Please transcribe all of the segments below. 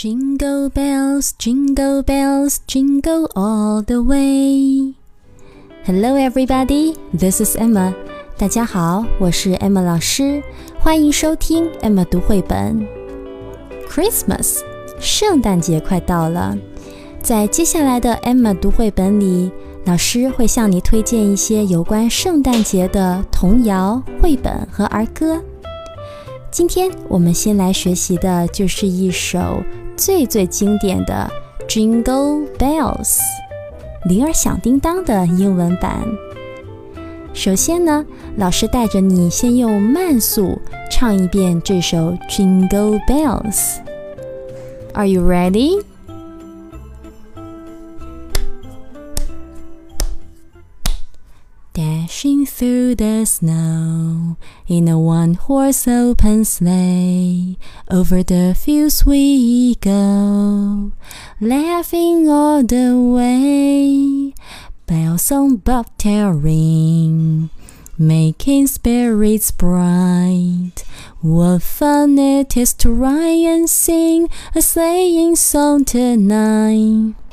Jingle bells, jingle bells, jingle all the way. Hello, everybody. This is Emma. 大家好，我是 Emma 老师，欢迎收听 Emma 读绘本。Christmas，圣诞节快到了。在接下来的 Emma 读绘本里，老师会向你推荐一些有关圣诞节的童谣、绘本和儿歌。今天我们先来学习的就是一首。最最经典的《Jingle Bells》，铃儿响叮当的英文版。首先呢，老师带着你先用慢速唱一遍这首《Jingle Bells》。Are you ready? Dashing through the snow in a one horse open sleigh, over the fields we go, laughing all the way. Bells on bobtail ring, making spirits bright. What fun it is to ride and sing a sleighing song tonight.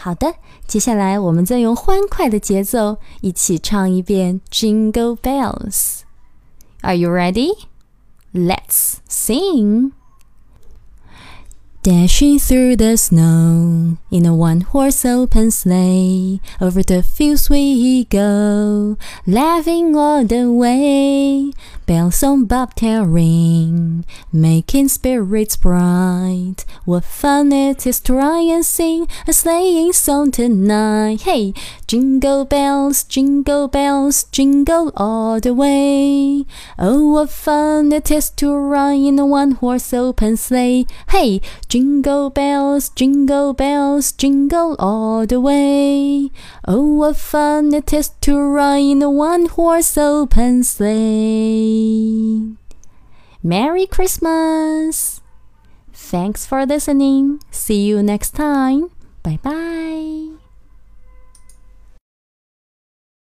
好的，接下来我们再用欢快的节奏一起唱一遍《Jingle Bells》。Are you ready? Let's sing. Dashing through the snow in a one horse open sleigh, over the fields we go, laughing all the way. Bells on bobtail ring, making spirits bright. What fun it is to try and sing a sleighing song tonight! Hey, jingle bells, jingle bells, jingle all the way. Oh, what fun it is to ride in a one horse open sleigh! Hey, jingle bells, jingle bells, jingle all the way. Oh, what fun it is to ride in a one horse open sleigh! Merry Christmas! Thanks for listening. See you next time. Bye bye.